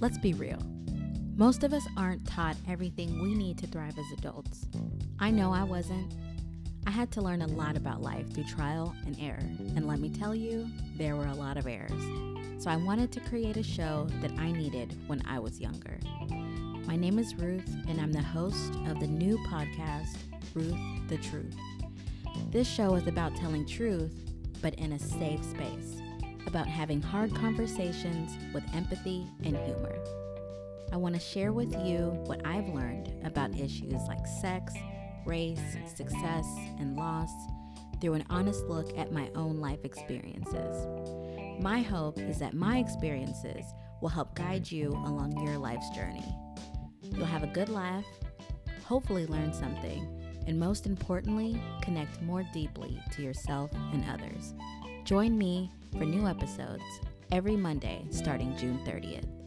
Let's be real. Most of us aren't taught everything we need to thrive as adults. I know I wasn't. I had to learn a lot about life through trial and error, and let me tell you, there were a lot of errors. So I wanted to create a show that I needed when I was younger. My name is Ruth, and I'm the host of the new podcast, Ruth the Truth. This show is about telling truth, but in a safe space, about having hard conversations with empathy and humor. I want to share with you what I've learned about issues like sex, race, success, and loss through an honest look at my own life experiences. My hope is that my experiences will help guide you along your life's journey. You'll have a good laugh, hopefully, learn something, and most importantly, connect more deeply to yourself and others. Join me for new episodes every Monday starting June 30th.